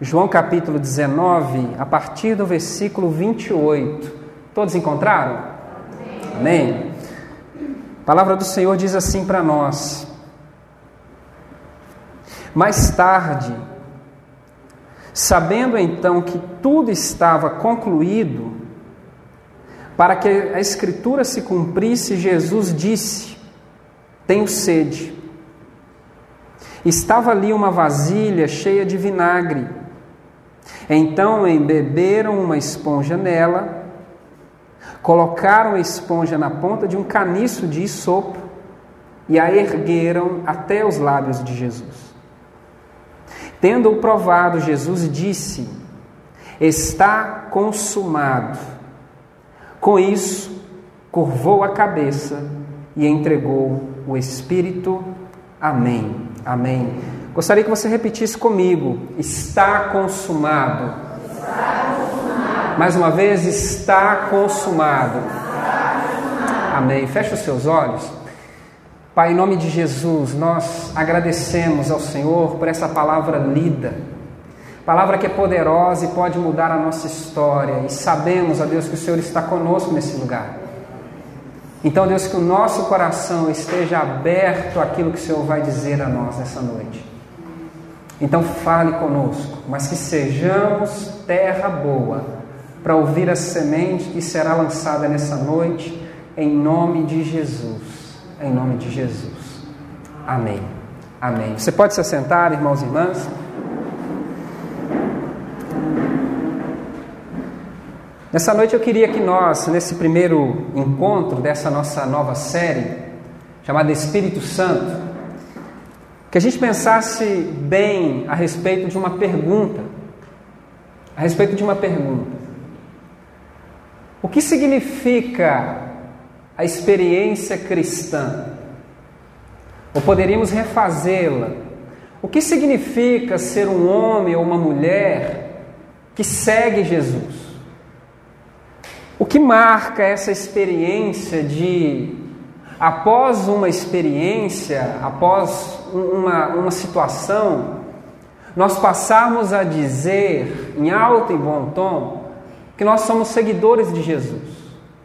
João capítulo 19, a partir do versículo 28. Todos encontraram? Amém. A palavra do Senhor diz assim para nós: Mais tarde, sabendo então que tudo estava concluído, para que a Escritura se cumprisse, Jesus disse: Tenho sede. Estava ali uma vasilha cheia de vinagre. Então embeberam uma esponja nela, colocaram a esponja na ponta de um caniço de isopo e a ergueram até os lábios de Jesus. Tendo-o provado, Jesus disse: Está consumado. Com isso, curvou a cabeça e entregou o Espírito. Amém. Amém. Gostaria que você repetisse comigo: está consumado. Mais uma vez, está consumado. está consumado. Amém. Feche os seus olhos. Pai, em nome de Jesus, nós agradecemos ao Senhor por essa palavra lida. Palavra que é poderosa e pode mudar a nossa história. E sabemos, ó Deus, que o Senhor está conosco nesse lugar. Então, Deus, que o nosso coração esteja aberto àquilo que o Senhor vai dizer a nós nessa noite. Então fale conosco, mas que sejamos terra boa para ouvir a semente que será lançada nessa noite, em nome de Jesus. Em nome de Jesus. Amém. Amém. Você pode se assentar, irmãos e irmãs? Nessa noite eu queria que nós, nesse primeiro encontro dessa nossa nova série, chamada Espírito Santo, que a gente pensasse bem a respeito de uma pergunta. A respeito de uma pergunta. O que significa a experiência cristã? Ou poderíamos refazê-la? O que significa ser um homem ou uma mulher que segue Jesus? O que marca essa experiência de, após uma experiência, após uma, uma situação, nós passarmos a dizer, em alto e bom tom, que nós somos seguidores de Jesus.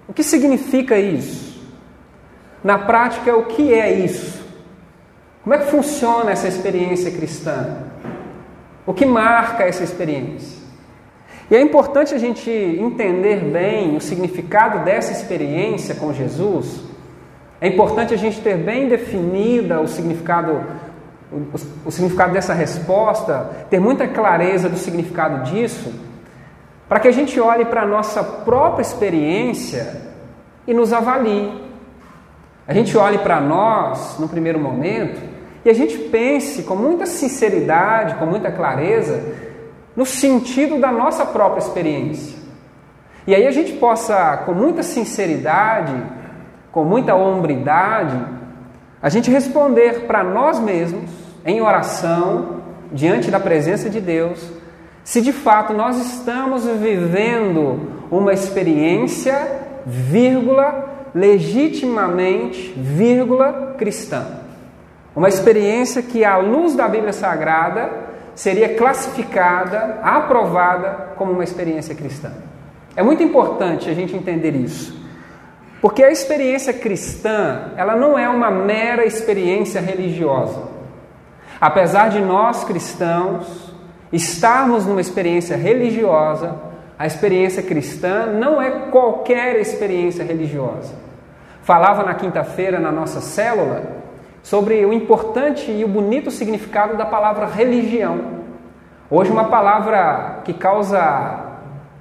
O que significa isso? Na prática, o que é isso? Como é que funciona essa experiência cristã? O que marca essa experiência? E é importante a gente entender bem o significado dessa experiência com Jesus é importante a gente ter bem definida o significado, o, o significado dessa resposta, ter muita clareza do significado disso, para que a gente olhe para a nossa própria experiência e nos avalie. A gente olhe para nós no primeiro momento e a gente pense com muita sinceridade, com muita clareza, no sentido da nossa própria experiência. E aí a gente possa, com muita sinceridade, com muita hombridade, a gente responder para nós mesmos, em oração, diante da presença de Deus, se de fato nós estamos vivendo uma experiência, vírgula, legitimamente, vírgula, cristã. Uma experiência que, à luz da Bíblia Sagrada, seria classificada, aprovada como uma experiência cristã. É muito importante a gente entender isso. Porque a experiência cristã, ela não é uma mera experiência religiosa. Apesar de nós cristãos estarmos numa experiência religiosa, a experiência cristã não é qualquer experiência religiosa. Falava na quinta-feira na nossa célula sobre o importante e o bonito significado da palavra religião. Hoje, uma palavra que causa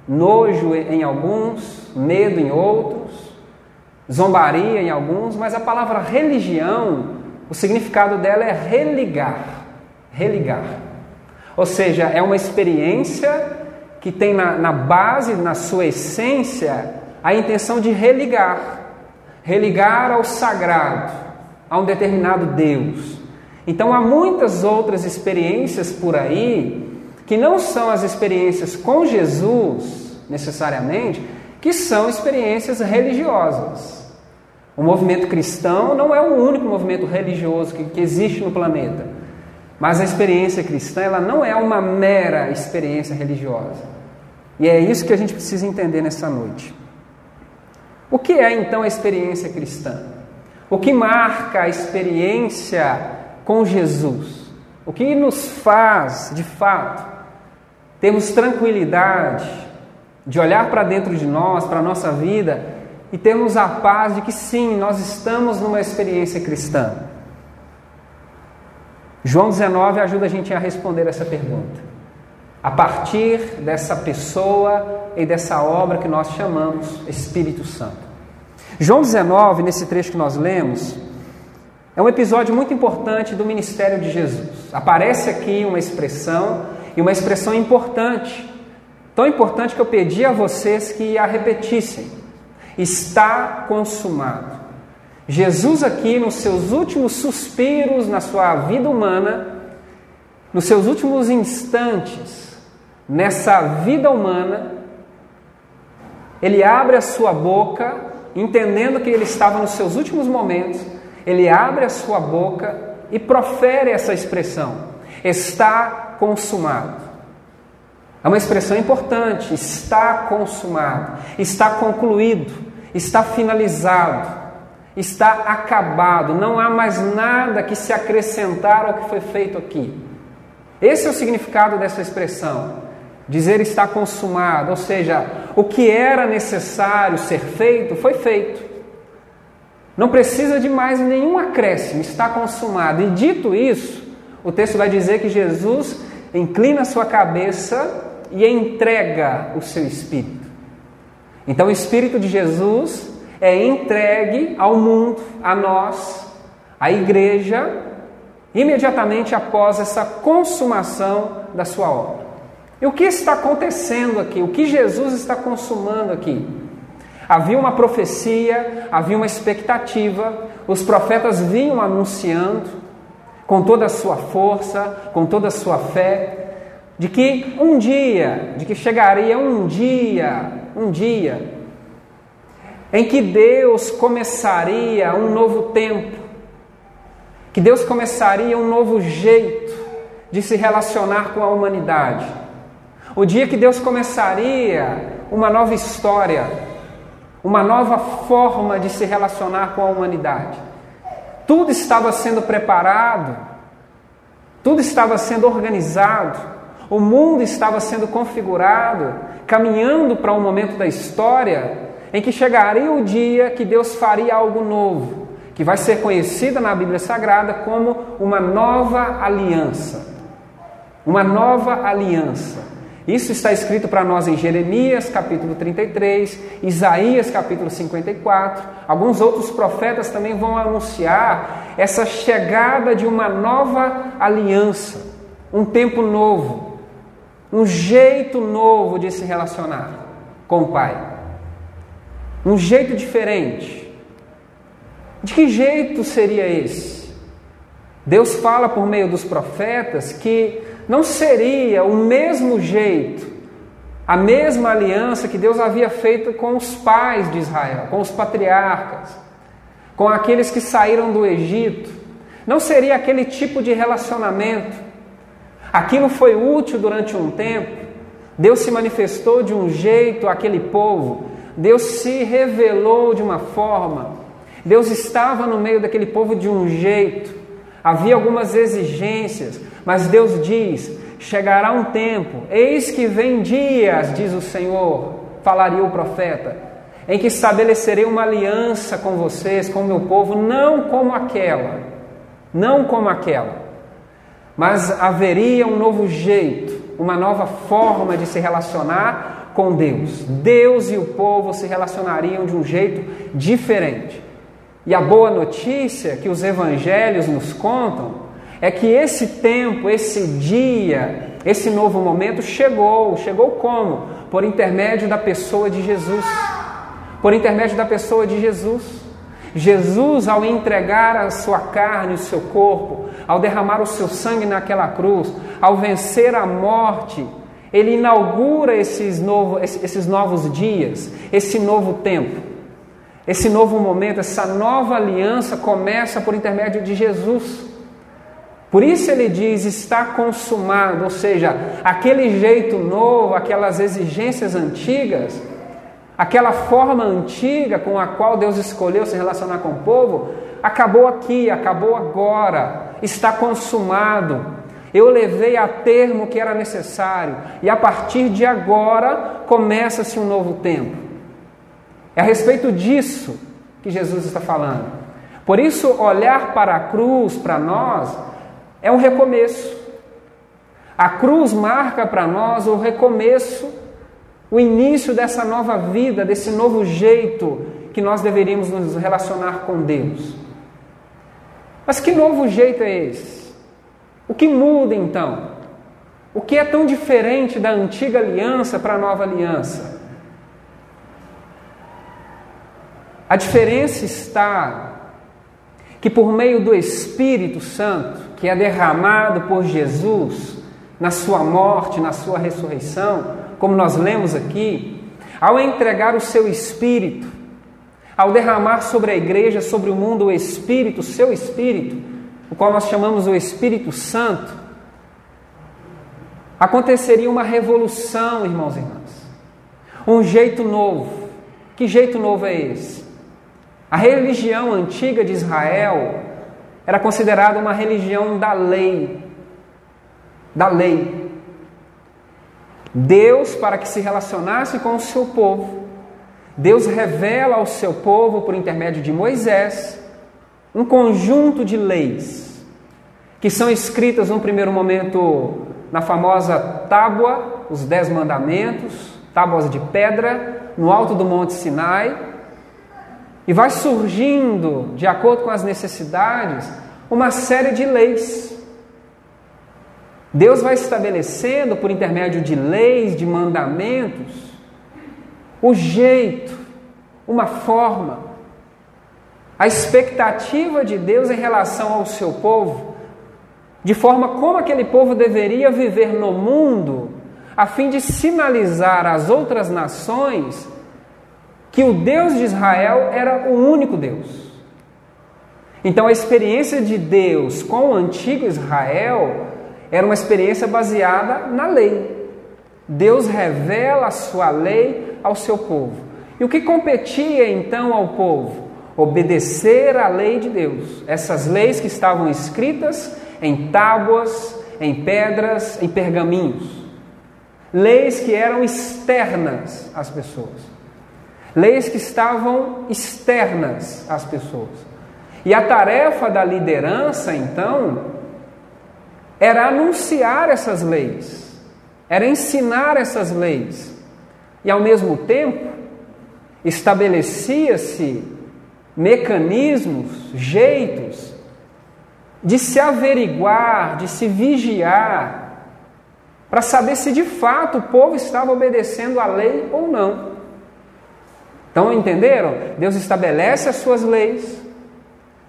nojo em alguns, medo em outros, zombaria em alguns, mas a palavra religião, o significado dela é religar. Religar. Ou seja, é uma experiência que tem na, na base, na sua essência, a intenção de religar. Religar ao sagrado, a um determinado Deus. Então há muitas outras experiências por aí que não são as experiências com Jesus, necessariamente, que são experiências religiosas. O movimento cristão não é o único movimento religioso que, que existe no planeta. Mas a experiência cristã, ela não é uma mera experiência religiosa. E é isso que a gente precisa entender nessa noite. O que é então a experiência cristã? O que marca a experiência com Jesus? O que nos faz, de fato, termos tranquilidade de olhar para dentro de nós, para a nossa vida e termos a paz de que sim, nós estamos numa experiência cristã? João 19 ajuda a gente a responder essa pergunta. A partir dessa pessoa e dessa obra que nós chamamos Espírito Santo. João 19, nesse trecho que nós lemos, é um episódio muito importante do ministério de Jesus. Aparece aqui uma expressão, e uma expressão importante, tão importante que eu pedi a vocês que a repetissem: está consumado. Jesus, aqui, nos seus últimos suspiros na sua vida humana, nos seus últimos instantes, nessa vida humana, ele abre a sua boca, entendendo que ele estava nos seus últimos momentos, ele abre a sua boca e profere essa expressão: está consumado. É uma expressão importante, está consumado, está concluído, está finalizado está acabado, não há mais nada que se acrescentar ao que foi feito aqui. Esse é o significado dessa expressão. Dizer está consumado, ou seja, o que era necessário ser feito foi feito. Não precisa de mais nenhum acréscimo, está consumado. E dito isso, o texto vai dizer que Jesus inclina sua cabeça e entrega o seu espírito. Então, o espírito de Jesus é entregue ao mundo, a nós, à igreja, imediatamente após essa consumação da sua obra. E o que está acontecendo aqui? O que Jesus está consumando aqui? Havia uma profecia, havia uma expectativa, os profetas vinham anunciando, com toda a sua força, com toda a sua fé, de que um dia, de que chegaria um dia, um dia, em que Deus começaria um novo tempo, que Deus começaria um novo jeito de se relacionar com a humanidade. O dia que Deus começaria uma nova história, uma nova forma de se relacionar com a humanidade. Tudo estava sendo preparado, tudo estava sendo organizado, o mundo estava sendo configurado, caminhando para um momento da história em que chegaria o dia que Deus faria algo novo, que vai ser conhecida na Bíblia Sagrada como uma nova aliança. Uma nova aliança. Isso está escrito para nós em Jeremias capítulo 33, Isaías capítulo 54. Alguns outros profetas também vão anunciar essa chegada de uma nova aliança, um tempo novo, um jeito novo de se relacionar com o Pai um jeito diferente. De que jeito seria esse? Deus fala por meio dos profetas que não seria o mesmo jeito, a mesma aliança que Deus havia feito com os pais de Israel, com os patriarcas, com aqueles que saíram do Egito. Não seria aquele tipo de relacionamento. Aquilo foi útil durante um tempo. Deus se manifestou de um jeito àquele povo, Deus se revelou de uma forma, Deus estava no meio daquele povo de um jeito, havia algumas exigências, mas Deus diz: chegará um tempo, eis que vem dias, diz o Senhor, falaria o profeta, em que estabelecerei uma aliança com vocês, com o meu povo, não como aquela, não como aquela, mas haveria um novo jeito, uma nova forma de se relacionar com Deus. Deus e o povo se relacionariam de um jeito diferente. E a boa notícia que os evangelhos nos contam é que esse tempo, esse dia, esse novo momento chegou. Chegou como? Por intermédio da pessoa de Jesus. Por intermédio da pessoa de Jesus. Jesus, ao entregar a sua carne, o seu corpo, ao derramar o seu sangue naquela cruz, ao vencer a morte, ele inaugura esses, novo, esses novos dias, esse novo tempo, esse novo momento, essa nova aliança começa por intermédio de Jesus. Por isso ele diz: está consumado, ou seja, aquele jeito novo, aquelas exigências antigas, aquela forma antiga com a qual Deus escolheu se relacionar com o povo, acabou aqui, acabou agora, está consumado. Eu levei a termo o que era necessário, e a partir de agora começa-se um novo tempo. É a respeito disso que Jesus está falando. Por isso, olhar para a cruz, para nós, é um recomeço. A cruz marca para nós o recomeço, o início dessa nova vida, desse novo jeito que nós deveríamos nos relacionar com Deus. Mas que novo jeito é esse? O que muda então? O que é tão diferente da antiga aliança para a nova aliança? A diferença está que por meio do Espírito Santo, que é derramado por Jesus na sua morte, na sua ressurreição, como nós lemos aqui, ao entregar o seu Espírito, ao derramar sobre a igreja, sobre o mundo o Espírito, o seu Espírito, o qual nós chamamos o Espírito Santo, aconteceria uma revolução, irmãos e irmãs. Um jeito novo. Que jeito novo é esse? A religião antiga de Israel era considerada uma religião da lei. Da lei. Deus, para que se relacionasse com o seu povo, Deus revela ao seu povo, por intermédio de Moisés, um conjunto de leis que são escritas num primeiro momento na famosa tábua, os Dez Mandamentos, tábuas de pedra, no alto do Monte Sinai, e vai surgindo, de acordo com as necessidades, uma série de leis. Deus vai estabelecendo, por intermédio de leis, de mandamentos, o jeito, uma forma a expectativa de Deus em relação ao seu povo, de forma como aquele povo deveria viver no mundo, a fim de sinalizar às outras nações que o Deus de Israel era o único Deus. Então a experiência de Deus com o antigo Israel era uma experiência baseada na lei. Deus revela a sua lei ao seu povo. E o que competia então ao povo? obedecer à lei de Deus, essas leis que estavam escritas em tábuas, em pedras, em pergaminhos, leis que eram externas às pessoas, leis que estavam externas às pessoas. E a tarefa da liderança, então, era anunciar essas leis, era ensinar essas leis, e ao mesmo tempo estabelecia-se mecanismos, jeitos de se averiguar, de se vigiar, para saber se de fato o povo estava obedecendo à lei ou não. Então, entenderam? Deus estabelece as suas leis,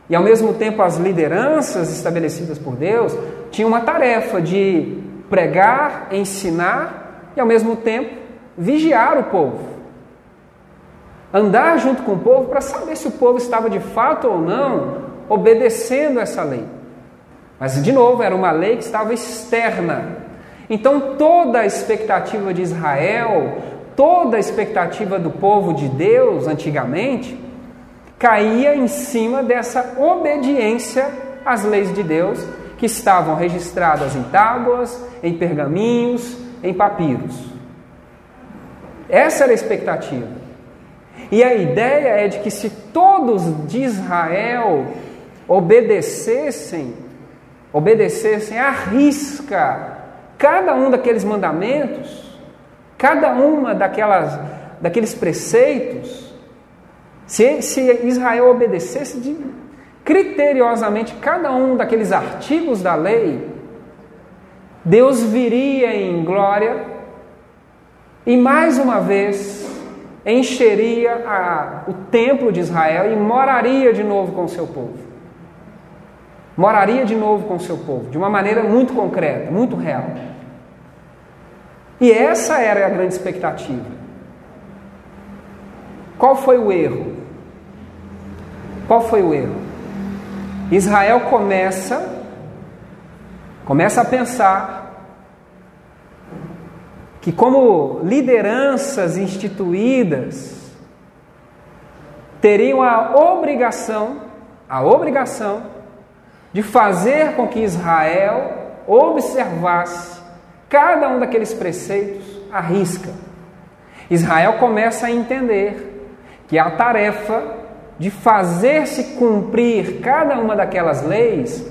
e ao mesmo tempo as lideranças estabelecidas por Deus tinham uma tarefa de pregar, ensinar e ao mesmo tempo vigiar o povo andar junto com o povo para saber se o povo estava de fato ou não obedecendo essa lei. Mas, de novo, era uma lei que estava externa. Então, toda a expectativa de Israel, toda a expectativa do povo de Deus antigamente, caía em cima dessa obediência às leis de Deus que estavam registradas em tábuas, em pergaminhos, em papiros. Essa era a expectativa. E a ideia é de que se todos de Israel obedecessem, obedecessem à risca cada um daqueles mandamentos, cada uma daquelas, daqueles preceitos, se, se Israel obedecesse de, criteriosamente cada um daqueles artigos da lei, Deus viria em glória e mais uma vez encheria a, o templo de Israel e moraria de novo com seu povo. Moraria de novo com seu povo, de uma maneira muito concreta, muito real. E essa era a grande expectativa. Qual foi o erro? Qual foi o erro? Israel começa Começa a pensar que, como lideranças instituídas, teriam a obrigação, a obrigação de fazer com que Israel observasse cada um daqueles preceitos à risca. Israel começa a entender que a tarefa de fazer-se cumprir cada uma daquelas leis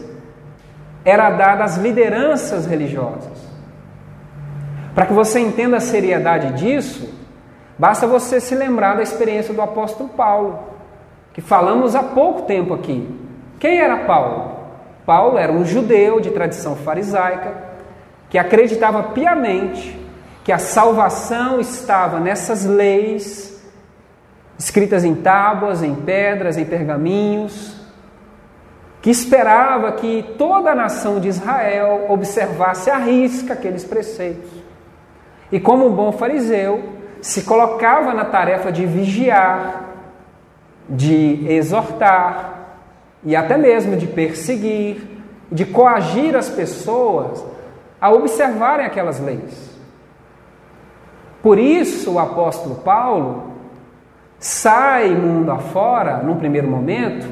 era dada às lideranças religiosas. Para que você entenda a seriedade disso, basta você se lembrar da experiência do apóstolo Paulo, que falamos há pouco tempo aqui. Quem era Paulo? Paulo era um judeu de tradição farisaica que acreditava piamente que a salvação estava nessas leis escritas em tábuas, em pedras, em pergaminhos, que esperava que toda a nação de Israel observasse à risca aqueles preceitos. E como um bom fariseu, se colocava na tarefa de vigiar, de exortar e até mesmo de perseguir, de coagir as pessoas a observarem aquelas leis. Por isso o apóstolo Paulo sai mundo afora, num primeiro momento,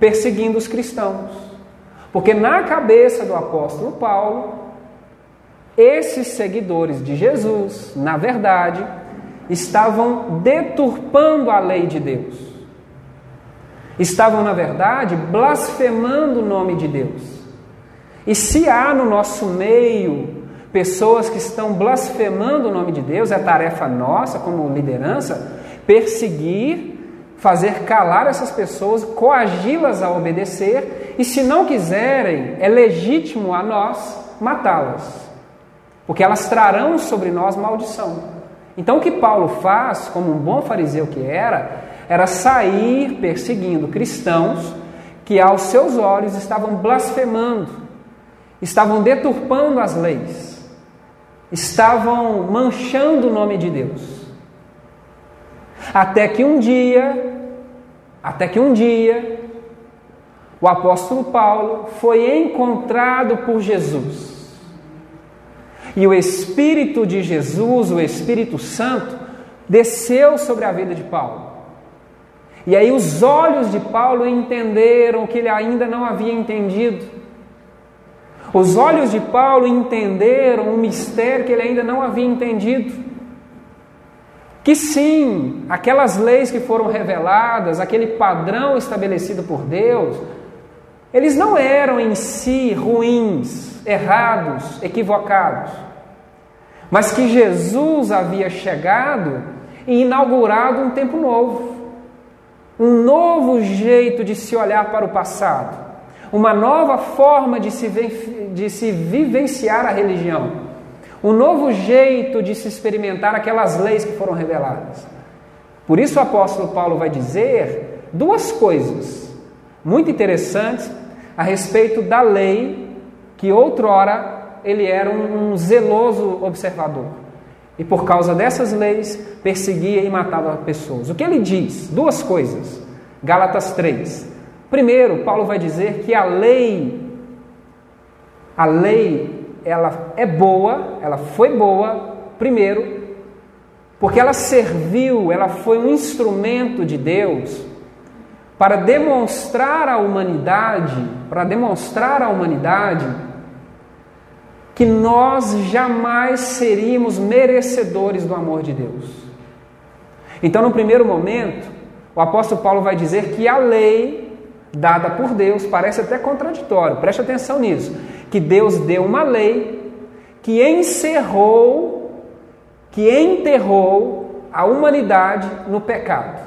perseguindo os cristãos. Porque na cabeça do apóstolo Paulo, esses seguidores de Jesus, na verdade, estavam deturpando a lei de Deus. Estavam, na verdade, blasfemando o nome de Deus. E se há no nosso meio pessoas que estão blasfemando o nome de Deus, é tarefa nossa, como liderança, perseguir, fazer calar essas pessoas, coagi-las a obedecer, e se não quiserem, é legítimo a nós matá-las porque elas trarão sobre nós maldição. Então o que Paulo faz, como um bom fariseu que era, era sair perseguindo cristãos que aos seus olhos estavam blasfemando, estavam deturpando as leis, estavam manchando o nome de Deus. Até que um dia, até que um dia, o apóstolo Paulo foi encontrado por Jesus e o Espírito de Jesus, o Espírito Santo, desceu sobre a vida de Paulo. E aí os olhos de Paulo entenderam o que ele ainda não havia entendido. Os olhos de Paulo entenderam um mistério que ele ainda não havia entendido. Que sim, aquelas leis que foram reveladas, aquele padrão estabelecido por Deus, eles não eram em si ruins, errados, equivocados mas que Jesus havia chegado e inaugurado um tempo novo, um novo jeito de se olhar para o passado, uma nova forma de se, de se vivenciar a religião, um novo jeito de se experimentar aquelas leis que foram reveladas. Por isso o apóstolo Paulo vai dizer duas coisas muito interessantes a respeito da lei que outrora ele era um, um zeloso observador. E por causa dessas leis, perseguia e matava pessoas. O que ele diz? Duas coisas. Gálatas 3. Primeiro, Paulo vai dizer que a lei, a lei, ela é boa, ela foi boa, primeiro, porque ela serviu, ela foi um instrumento de Deus para demonstrar à humanidade, para demonstrar à humanidade que nós jamais seríamos merecedores do amor de Deus. Então, no primeiro momento, o apóstolo Paulo vai dizer que a lei dada por Deus parece até contraditório, preste atenção nisso, que Deus deu uma lei que encerrou, que enterrou a humanidade no pecado.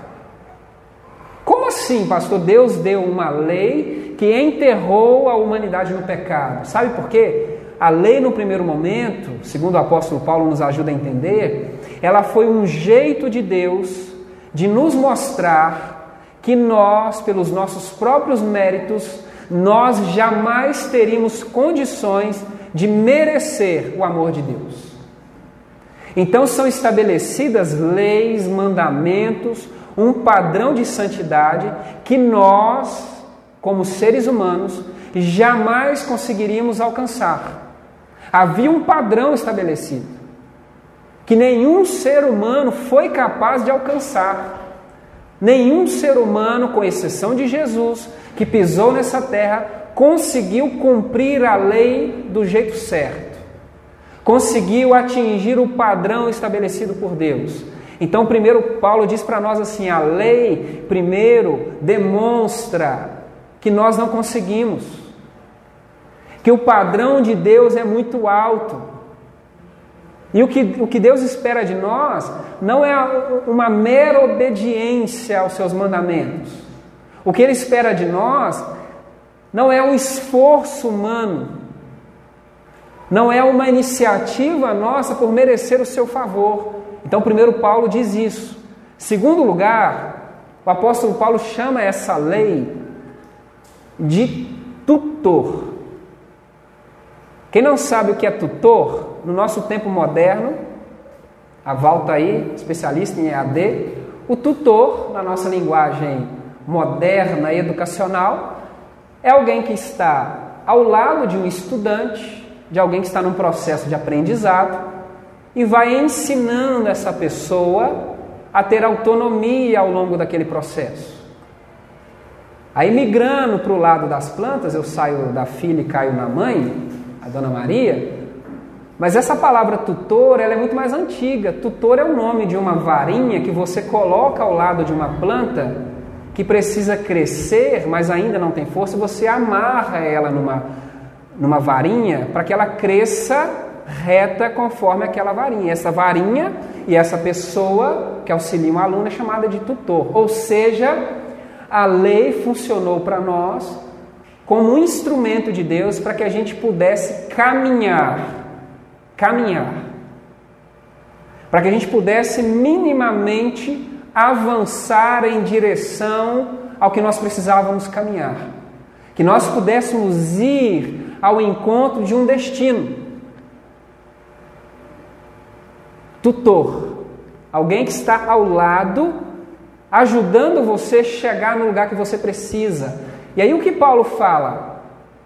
Como assim, pastor? Deus deu uma lei que enterrou a humanidade no pecado. Sabe por quê? a lei no primeiro momento, segundo o apóstolo Paulo nos ajuda a entender, ela foi um jeito de Deus de nos mostrar que nós, pelos nossos próprios méritos, nós jamais teríamos condições de merecer o amor de Deus. Então são estabelecidas leis, mandamentos, um padrão de santidade que nós, como seres humanos, jamais conseguiríamos alcançar. Havia um padrão estabelecido que nenhum ser humano foi capaz de alcançar. Nenhum ser humano, com exceção de Jesus, que pisou nessa terra, conseguiu cumprir a lei do jeito certo. Conseguiu atingir o padrão estabelecido por Deus. Então, primeiro Paulo diz para nós assim: a lei, primeiro, demonstra que nós não conseguimos, que o padrão de Deus é muito alto. E o que, o que Deus espera de nós não é uma mera obediência aos seus mandamentos. O que Ele espera de nós não é um esforço humano, não é uma iniciativa nossa por merecer o seu favor. Então, primeiro Paulo diz isso. Segundo lugar, o apóstolo Paulo chama essa lei de tutor. Quem não sabe o que é tutor, no nosso tempo moderno, a Val está aí, especialista em EAD, o tutor, na nossa linguagem moderna e educacional, é alguém que está ao lado de um estudante, de alguém que está num processo de aprendizado e vai ensinando essa pessoa a ter autonomia ao longo daquele processo. Aí, migrando para o lado das plantas, eu saio da filha e caio na mãe, a dona Maria, mas essa palavra tutor, ela é muito mais antiga. Tutor é o nome de uma varinha que você coloca ao lado de uma planta que precisa crescer, mas ainda não tem força, você amarra ela numa, numa varinha para que ela cresça reta conforme aquela varinha. Essa varinha e essa pessoa que auxilia um aluno é chamada de tutor. Ou seja, a lei funcionou para nós como um instrumento de Deus para que a gente pudesse caminhar caminhar. Para que a gente pudesse minimamente avançar em direção ao que nós precisávamos caminhar. Que nós pudéssemos ir ao encontro de um destino. Tutor, alguém que está ao lado, ajudando você a chegar no lugar que você precisa. E aí o que Paulo fala?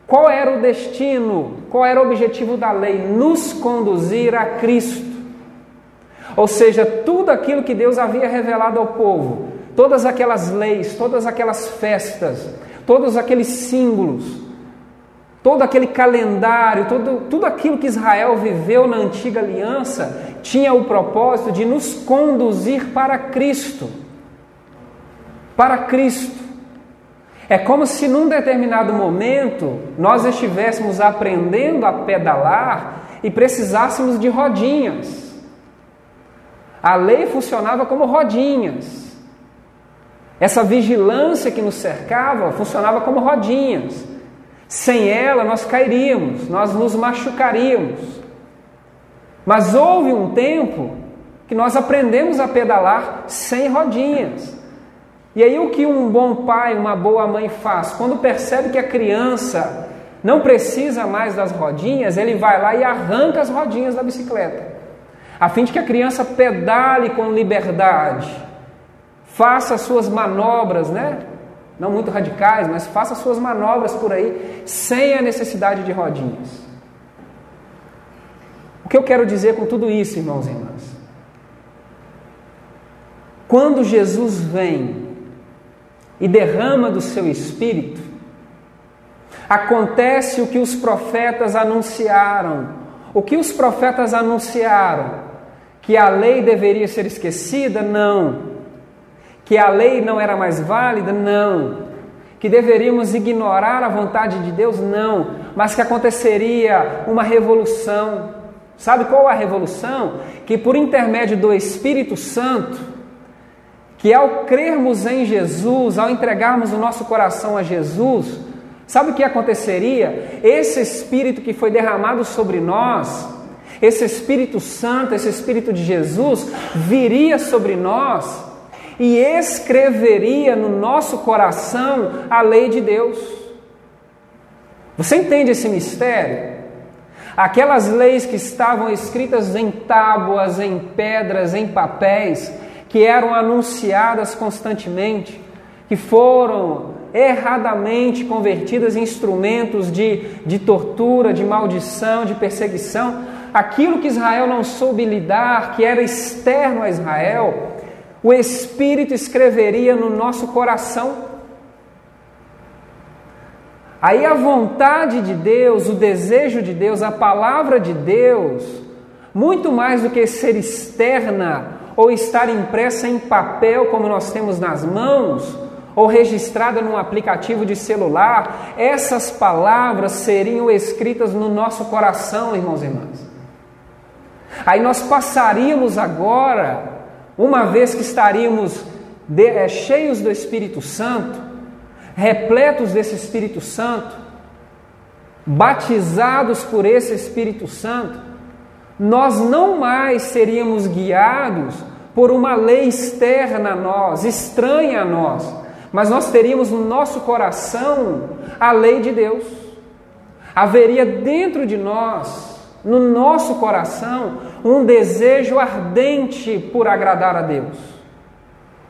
Qual era o destino, qual era o objetivo da lei? Nos conduzir a Cristo. Ou seja, tudo aquilo que Deus havia revelado ao povo, todas aquelas leis, todas aquelas festas, todos aqueles símbolos, todo aquele calendário, todo, tudo aquilo que Israel viveu na antiga aliança, tinha o propósito de nos conduzir para Cristo. Para Cristo. É como se num determinado momento nós estivéssemos aprendendo a pedalar e precisássemos de rodinhas. A lei funcionava como rodinhas. Essa vigilância que nos cercava funcionava como rodinhas. Sem ela nós cairíamos, nós nos machucaríamos. Mas houve um tempo que nós aprendemos a pedalar sem rodinhas. E aí o que um bom pai, uma boa mãe faz? Quando percebe que a criança não precisa mais das rodinhas, ele vai lá e arranca as rodinhas da bicicleta, a fim de que a criança pedale com liberdade, faça suas manobras, né? Não muito radicais, mas faça suas manobras por aí sem a necessidade de rodinhas. O que eu quero dizer com tudo isso, irmãos e irmãs? Quando Jesus vem e derrama do seu espírito, acontece o que os profetas anunciaram. O que os profetas anunciaram? Que a lei deveria ser esquecida? Não. Que a lei não era mais válida? Não. Que deveríamos ignorar a vontade de Deus? Não. Mas que aconteceria uma revolução. Sabe qual a revolução? Que por intermédio do Espírito Santo, que ao crermos em Jesus, ao entregarmos o nosso coração a Jesus, sabe o que aconteceria? Esse Espírito que foi derramado sobre nós, esse Espírito Santo, esse Espírito de Jesus, viria sobre nós e escreveria no nosso coração a lei de Deus. Você entende esse mistério? Aquelas leis que estavam escritas em tábuas, em pedras, em papéis, que eram anunciadas constantemente, que foram erradamente convertidas em instrumentos de, de tortura, de maldição, de perseguição. Aquilo que Israel não soube lidar, que era externo a Israel, o Espírito escreveria no nosso coração. Aí a vontade de Deus, o desejo de Deus, a palavra de Deus, muito mais do que ser externa ou estar impressa em papel como nós temos nas mãos, ou registrada num aplicativo de celular, essas palavras seriam escritas no nosso coração, irmãos e irmãs. Aí nós passaríamos agora, uma vez que estaríamos de, é, cheios do Espírito Santo, repletos desse Espírito Santo, batizados por esse Espírito Santo, nós não mais seríamos guiados por uma lei externa a nós, estranha a nós, mas nós teríamos no nosso coração a lei de Deus. Haveria dentro de nós, no nosso coração, um desejo ardente por agradar a Deus,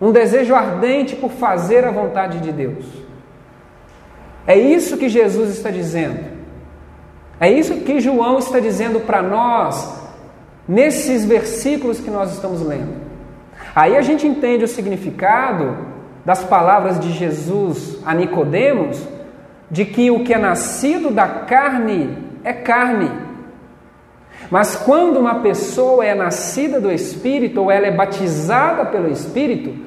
um desejo ardente por fazer a vontade de Deus. É isso que Jesus está dizendo. É isso que João está dizendo para nós nesses versículos que nós estamos lendo. Aí a gente entende o significado das palavras de Jesus a Nicodemos, de que o que é nascido da carne é carne. Mas quando uma pessoa é nascida do Espírito ou ela é batizada pelo Espírito,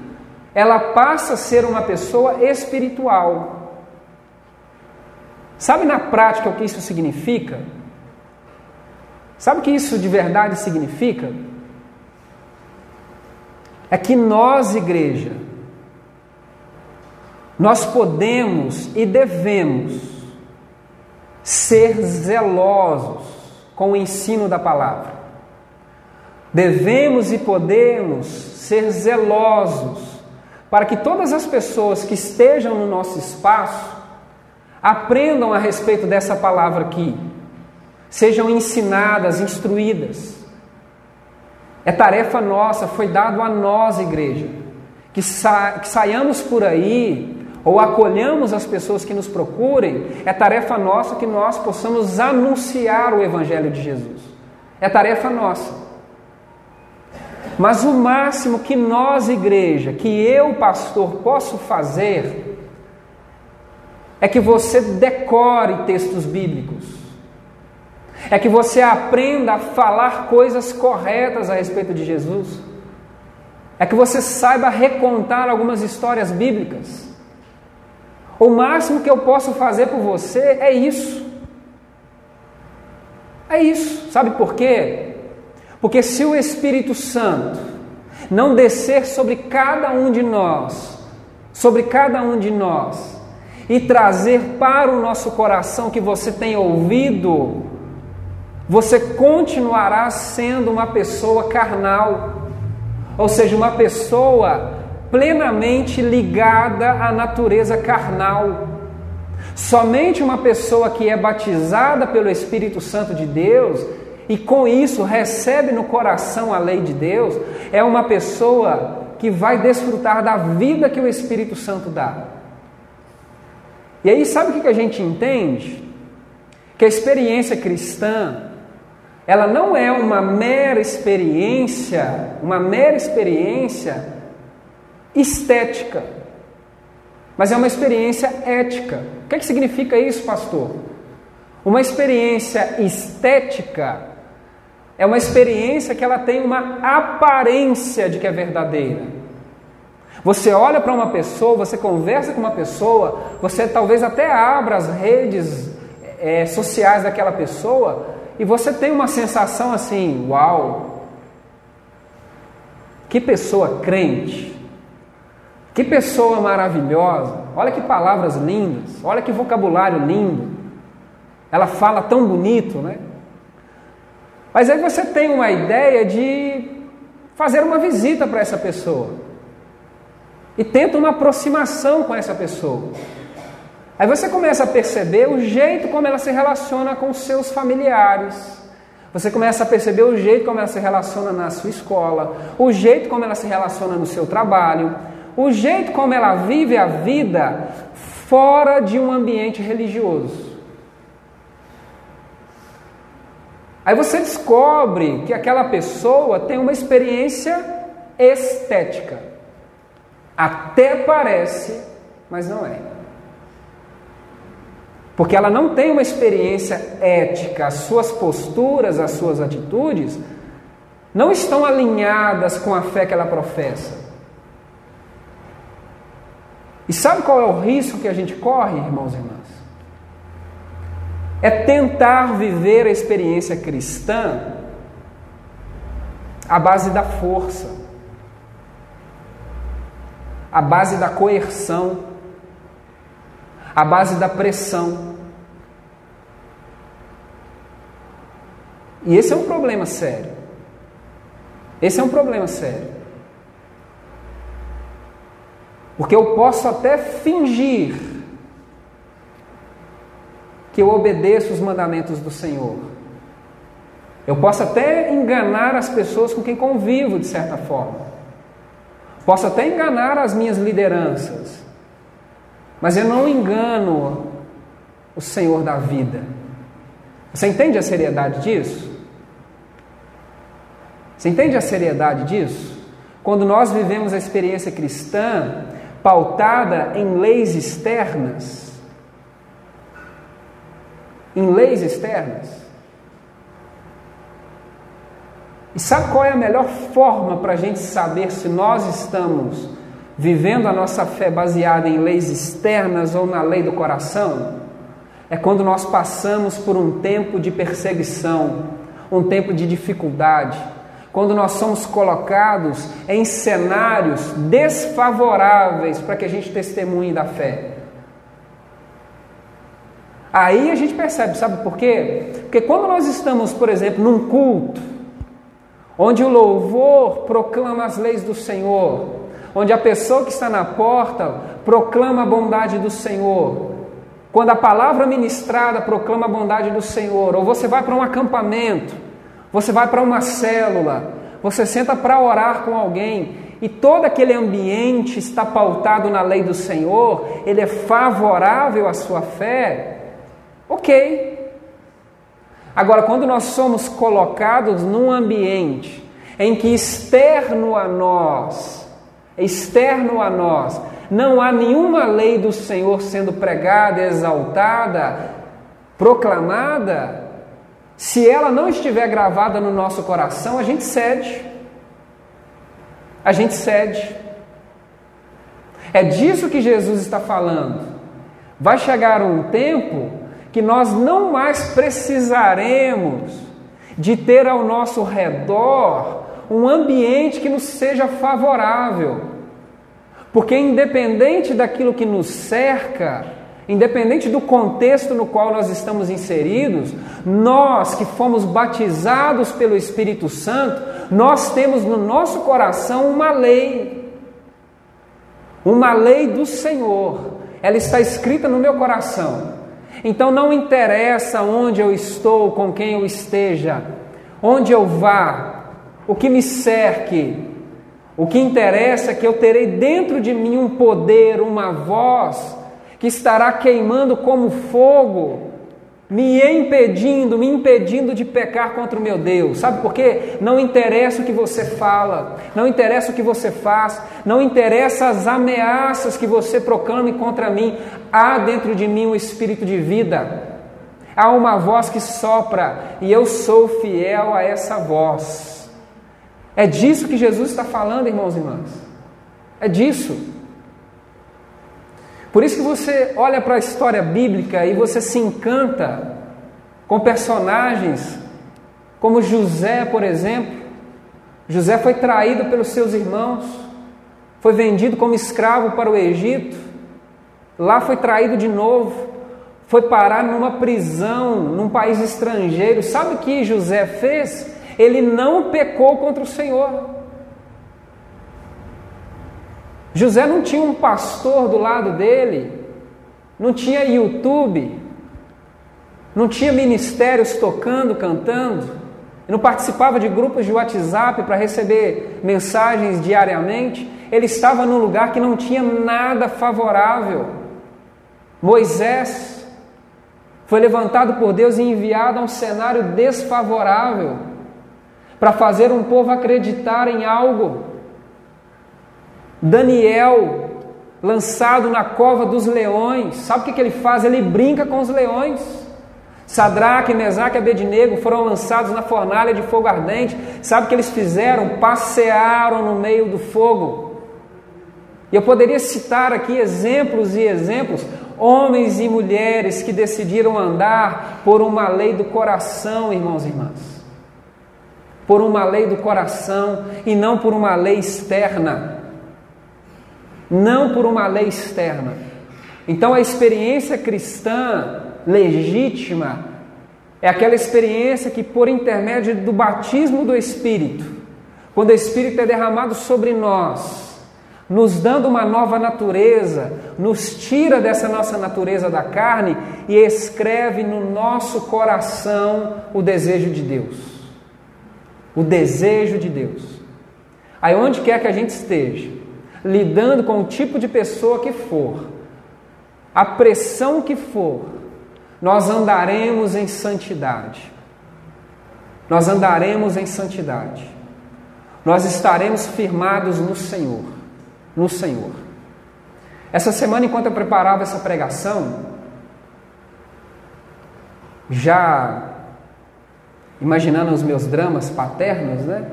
ela passa a ser uma pessoa espiritual. Sabe na prática o que isso significa? Sabe o que isso de verdade significa? É que nós, igreja, nós podemos e devemos ser zelosos com o ensino da palavra. Devemos e podemos ser zelosos para que todas as pessoas que estejam no nosso espaço aprendam a respeito dessa palavra aqui, sejam ensinadas, instruídas. É tarefa nossa, foi dado a nós, igreja, que, sa que saiamos por aí ou acolhamos as pessoas que nos procurem, é tarefa nossa que nós possamos anunciar o Evangelho de Jesus. É tarefa nossa. Mas o máximo que nós, igreja, que eu, pastor, posso fazer é que você decore textos bíblicos, é que você aprenda a falar coisas corretas a respeito de Jesus, é que você saiba recontar algumas histórias bíblicas. O máximo que eu posso fazer por você é isso. É isso. Sabe por quê? Porque se o Espírito Santo não descer sobre cada um de nós, sobre cada um de nós, e trazer para o nosso coração que você tem ouvido, você continuará sendo uma pessoa carnal, ou seja, uma pessoa plenamente ligada à natureza carnal. Somente uma pessoa que é batizada pelo Espírito Santo de Deus e com isso recebe no coração a lei de Deus, é uma pessoa que vai desfrutar da vida que o Espírito Santo dá. E aí, sabe o que a gente entende? Que a experiência cristã, ela não é uma mera experiência, uma mera experiência estética, mas é uma experiência ética. O que, é que significa isso, pastor? Uma experiência estética é uma experiência que ela tem uma aparência de que é verdadeira. Você olha para uma pessoa, você conversa com uma pessoa, você talvez até abra as redes é, sociais daquela pessoa e você tem uma sensação assim: uau, que pessoa crente, que pessoa maravilhosa, olha que palavras lindas, olha que vocabulário lindo, ela fala tão bonito, né? Mas aí você tem uma ideia de fazer uma visita para essa pessoa. E tenta uma aproximação com essa pessoa. Aí você começa a perceber o jeito como ela se relaciona com seus familiares. Você começa a perceber o jeito como ela se relaciona na sua escola, o jeito como ela se relaciona no seu trabalho, o jeito como ela vive a vida fora de um ambiente religioso. Aí você descobre que aquela pessoa tem uma experiência estética. Até parece, mas não é. Porque ela não tem uma experiência ética, as suas posturas, as suas atitudes não estão alinhadas com a fé que ela professa. E sabe qual é o risco que a gente corre, irmãos e irmãs? É tentar viver a experiência cristã à base da força, à base da coerção, à base da pressão. E esse é um problema sério. Esse é um problema sério. Porque eu posso até fingir que eu obedeço os mandamentos do Senhor. Eu posso até enganar as pessoas com quem convivo, de certa forma. Posso até enganar as minhas lideranças. Mas eu não engano o Senhor da vida. Você entende a seriedade disso? Você entende a seriedade disso? Quando nós vivemos a experiência cristã pautada em leis externas, em leis externas. E sabe qual é a melhor forma para a gente saber se nós estamos vivendo a nossa fé baseada em leis externas ou na lei do coração, é quando nós passamos por um tempo de perseguição, um tempo de dificuldade, quando nós somos colocados em cenários desfavoráveis para que a gente testemunhe da fé. Aí a gente percebe, sabe por quê? Porque quando nós estamos, por exemplo, num culto, onde o louvor proclama as leis do Senhor, onde a pessoa que está na porta proclama a bondade do Senhor. Quando a palavra ministrada proclama a bondade do Senhor, ou você vai para um acampamento, você vai para uma célula, você senta para orar com alguém e todo aquele ambiente está pautado na lei do Senhor, ele é favorável à sua fé, ok. Agora, quando nós somos colocados num ambiente em que externo a nós externo a nós, não há nenhuma lei do Senhor sendo pregada, exaltada, proclamada, se ela não estiver gravada no nosso coração, a gente cede. A gente cede. É disso que Jesus está falando. Vai chegar um tempo que nós não mais precisaremos de ter ao nosso redor um ambiente que nos seja favorável. Porque, independente daquilo que nos cerca, independente do contexto no qual nós estamos inseridos, nós que fomos batizados pelo Espírito Santo, nós temos no nosso coração uma lei, uma lei do Senhor, ela está escrita no meu coração. Então não interessa onde eu estou, com quem eu esteja, onde eu vá, o que me cerque. O que interessa é que eu terei dentro de mim um poder, uma voz que estará queimando como fogo, me impedindo, me impedindo de pecar contra o meu Deus. Sabe por quê? Não interessa o que você fala, não interessa o que você faz, não interessa as ameaças que você proclame contra mim. Há dentro de mim um espírito de vida. Há uma voz que sopra e eu sou fiel a essa voz. É disso que Jesus está falando, irmãos e irmãs. É disso. Por isso que você olha para a história bíblica e você se encanta com personagens como José, por exemplo. José foi traído pelos seus irmãos, foi vendido como escravo para o Egito, lá foi traído de novo, foi parar numa prisão, num país estrangeiro. Sabe o que José fez? Ele não pecou contra o Senhor. José não tinha um pastor do lado dele, não tinha YouTube, não tinha ministérios tocando, cantando, não participava de grupos de WhatsApp para receber mensagens diariamente. Ele estava num lugar que não tinha nada favorável. Moisés foi levantado por Deus e enviado a um cenário desfavorável para fazer um povo acreditar em algo. Daniel, lançado na cova dos leões, sabe o que, que ele faz? Ele brinca com os leões. Sadraque, Mesaque e Abednego foram lançados na fornalha de fogo ardente. Sabe o que eles fizeram? Passearam no meio do fogo. E eu poderia citar aqui exemplos e exemplos, homens e mulheres que decidiram andar por uma lei do coração, irmãos e irmãs. Por uma lei do coração e não por uma lei externa. Não por uma lei externa. Então a experiência cristã legítima é aquela experiência que, por intermédio do batismo do Espírito, quando o Espírito é derramado sobre nós, nos dando uma nova natureza, nos tira dessa nossa natureza da carne e escreve no nosso coração o desejo de Deus. O desejo de Deus. Aí onde quer que a gente esteja, lidando com o tipo de pessoa que for, a pressão que for, nós andaremos em santidade. Nós andaremos em santidade. Nós estaremos firmados no Senhor. No Senhor. Essa semana, enquanto eu preparava essa pregação, já imaginando os meus dramas paternos, né?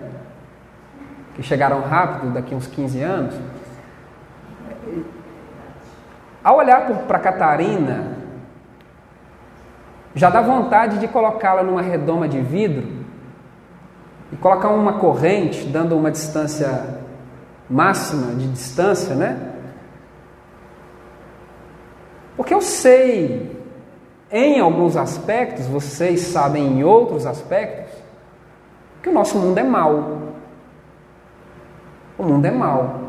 Que chegaram rápido, daqui uns 15 anos. Ao olhar para Catarina, já dá vontade de colocá-la numa redoma de vidro e colocar uma corrente, dando uma distância máxima de distância, né? Porque eu sei, em alguns aspectos, vocês sabem em outros aspectos, que o nosso mundo é mau. O mundo é mau.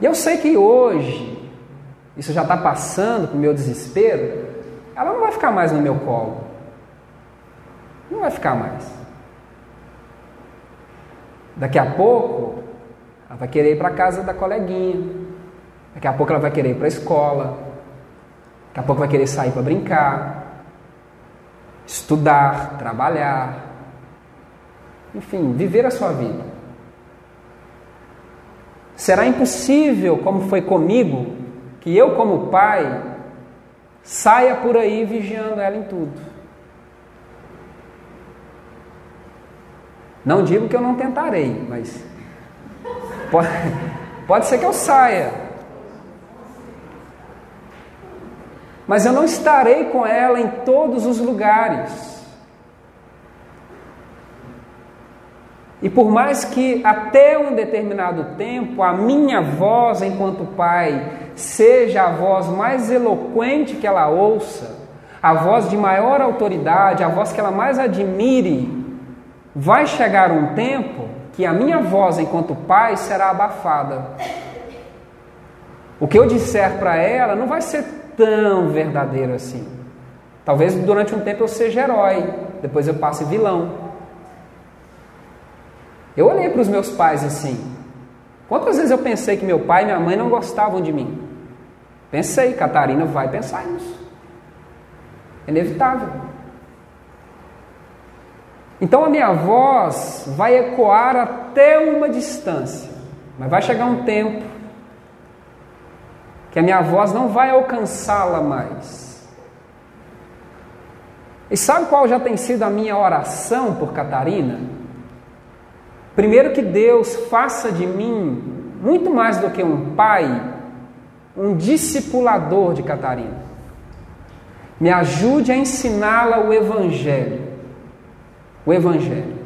E eu sei que hoje, isso já está passando para o meu desespero, ela não vai ficar mais no meu colo. Não vai ficar mais. Daqui a pouco, ela vai querer ir para a casa da coleguinha. Daqui a pouco ela vai querer ir para a escola. Daqui a pouco vai querer sair para brincar, estudar, trabalhar. Enfim, viver a sua vida. Será impossível, como foi comigo, que eu, como pai, saia por aí vigiando ela em tudo. Não digo que eu não tentarei, mas pode, pode ser que eu saia. Mas eu não estarei com ela em todos os lugares. E por mais que até um determinado tempo a minha voz enquanto pai seja a voz mais eloquente que ela ouça, a voz de maior autoridade, a voz que ela mais admire, vai chegar um tempo que a minha voz enquanto pai será abafada. O que eu disser para ela não vai ser tão verdadeiro assim. Talvez durante um tempo eu seja herói, depois eu passe vilão. Eu olhei para os meus pais assim. Quantas vezes eu pensei que meu pai e minha mãe não gostavam de mim? Pensei, Catarina vai pensar nisso. É inevitável. Então a minha voz vai ecoar até uma distância, mas vai chegar um tempo que a minha voz não vai alcançá-la mais. E sabe qual já tem sido a minha oração por Catarina? Primeiro, que Deus faça de mim, muito mais do que um pai, um discipulador de Catarina. Me ajude a ensiná-la o Evangelho. O Evangelho.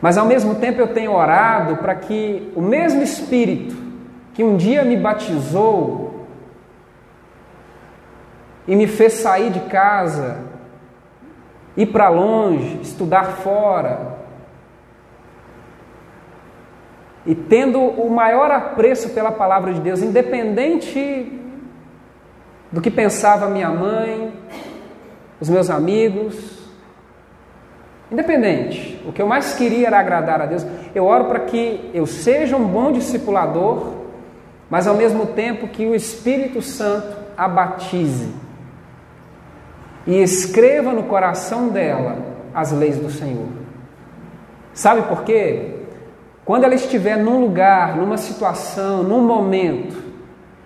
Mas ao mesmo tempo eu tenho orado para que o mesmo Espírito que um dia me batizou e me fez sair de casa, ir para longe, estudar fora, e tendo o maior apreço pela palavra de Deus, independente do que pensava minha mãe, os meus amigos, independente, o que eu mais queria era agradar a Deus. Eu oro para que eu seja um bom discipulador mas ao mesmo tempo que o Espírito Santo a batize e escreva no coração dela as leis do Senhor. Sabe por quê? Quando ela estiver num lugar, numa situação, num momento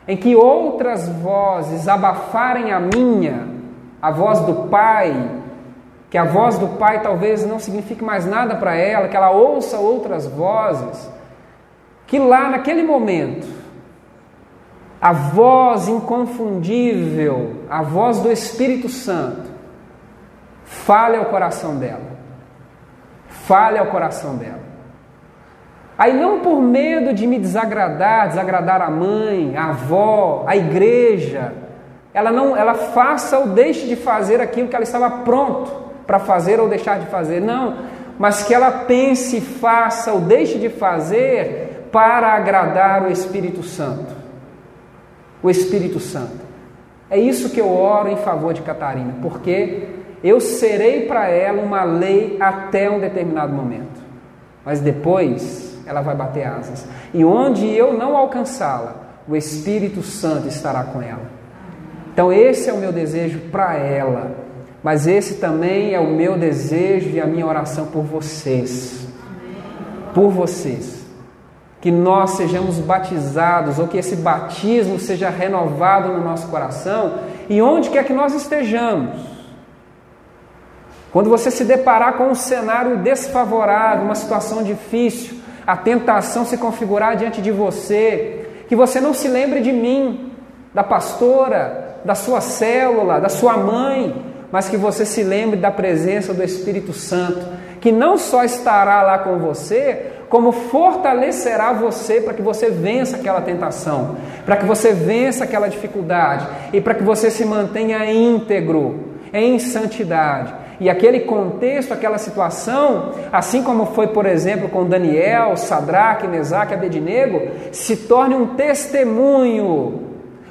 em que outras vozes abafarem a minha, a voz do Pai, que a voz do Pai talvez não signifique mais nada para ela, que ela ouça outras vozes, que lá naquele momento, a voz inconfundível, a voz do Espírito Santo, fale ao coração dela. Fale ao coração dela. Aí não por medo de me desagradar, desagradar a mãe, a avó, a igreja, ela não, ela faça ou deixe de fazer aquilo que ela estava pronto para fazer ou deixar de fazer. Não, mas que ela pense, faça ou deixe de fazer para agradar o Espírito Santo. O Espírito Santo. É isso que eu oro em favor de Catarina, porque eu serei para ela uma lei até um determinado momento. Mas depois ela vai bater asas. E onde eu não alcançá-la, o Espírito Santo estará com ela. Então, esse é o meu desejo para ela, mas esse também é o meu desejo e a minha oração por vocês. Por vocês. Que nós sejamos batizados, ou que esse batismo seja renovado no nosso coração, e onde quer que nós estejamos. Quando você se deparar com um cenário desfavorável, uma situação difícil, a tentação se configurar diante de você, que você não se lembre de mim, da pastora, da sua célula, da sua mãe, mas que você se lembre da presença do Espírito Santo, que não só estará lá com você, como fortalecerá você para que você vença aquela tentação, para que você vença aquela dificuldade e para que você se mantenha íntegro, em santidade. E aquele contexto, aquela situação, assim como foi, por exemplo, com Daniel, Sadraque, Mesaque Abednego, se torne um testemunho,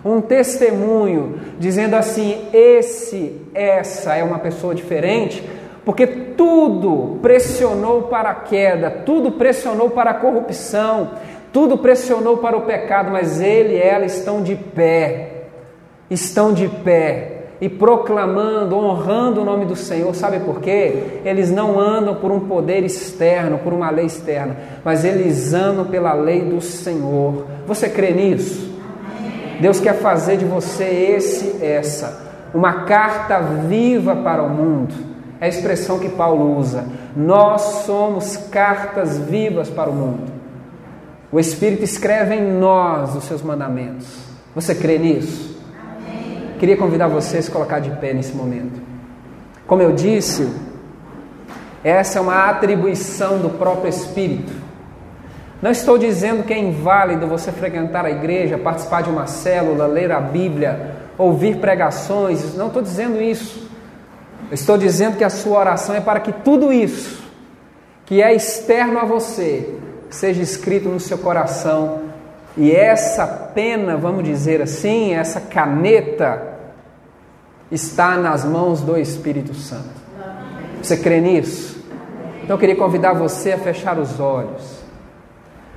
um testemunho, dizendo assim: esse, essa é uma pessoa diferente, porque tudo pressionou para a queda, tudo pressionou para a corrupção, tudo pressionou para o pecado, mas ele e ela estão de pé, estão de pé e proclamando, honrando o nome do Senhor. Sabe por quê? Eles não andam por um poder externo, por uma lei externa, mas eles andam pela lei do Senhor. Você crê nisso? Deus quer fazer de você esse, essa, uma carta viva para o mundo. É a expressão que Paulo usa. Nós somos cartas vivas para o mundo. O Espírito escreve em nós os seus mandamentos. Você crê nisso? Queria convidar você a se colocar de pé nesse momento. Como eu disse, essa é uma atribuição do próprio Espírito. Não estou dizendo que é inválido você frequentar a igreja, participar de uma célula, ler a Bíblia, ouvir pregações. Não estou dizendo isso. Estou dizendo que a sua oração é para que tudo isso, que é externo a você, seja escrito no seu coração. E essa pena, vamos dizer assim, essa caneta, está nas mãos do Espírito Santo. Você crê nisso? Então eu queria convidar você a fechar os olhos,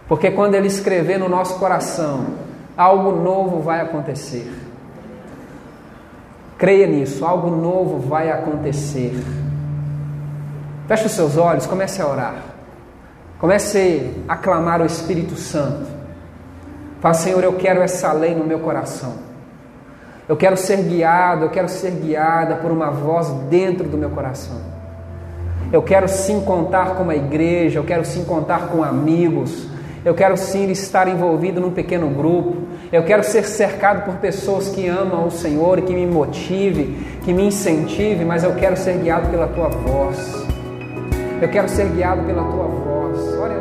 porque quando Ele escrever no nosso coração, algo novo vai acontecer. Creia nisso, algo novo vai acontecer. Feche os seus olhos, comece a orar. Comece a clamar o Espírito Santo. Fala, Senhor, eu quero essa lei no meu coração. Eu quero ser guiado, eu quero ser guiada por uma voz dentro do meu coração. Eu quero sim contar com uma igreja, eu quero sim contar com amigos, eu quero sim estar envolvido num pequeno grupo, eu quero ser cercado por pessoas que amam o Senhor e que me motive, que me incentive, mas eu quero ser guiado pela tua voz. Eu quero ser guiado pela tua voz. Olha